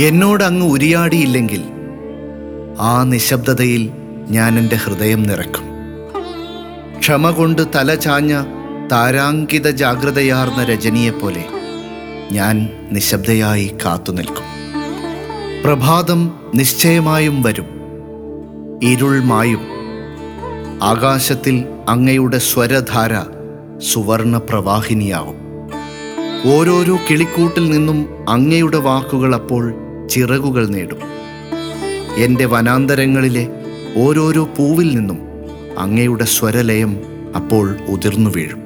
എന്നോട് അങ്ങ് ഉരിയാടിയില്ലെങ്കിൽ ആ നിശബ്ദതയിൽ ഞാൻ എന്റെ ഹൃദയം നിറക്കും ക്ഷമ കൊണ്ട് തല ചാഞ്ഞ താരാങ്കിത ജാഗ്രതയാർന്ന രജനിയെപ്പോലെ ഞാൻ നിശബ്ദയായി കാത്തുനിൽക്കും പ്രഭാതം നിശ്ചയമായും വരും. ഇരുൾ മായും. ആകാശത്തിൽ അങ്ങയുടെ സ്വരധാര സുവർണ പ്രവാഹിനിയാവും. ഓരോരോ കിളിക്കൂട്ടിൽ നിന്നും അങ്ങയുടെ വാക്കുകൾ അപ്പോൾ ചിറകുകൾ നേടും. എന്റെ വനാന്തരങ്ങളിലെ ഓരോരോ പൂവിൽ നിന്നും അങ്ങയുടെ സ്വരലയം അപ്പോൾ ഉതിർന്നു വീഴും.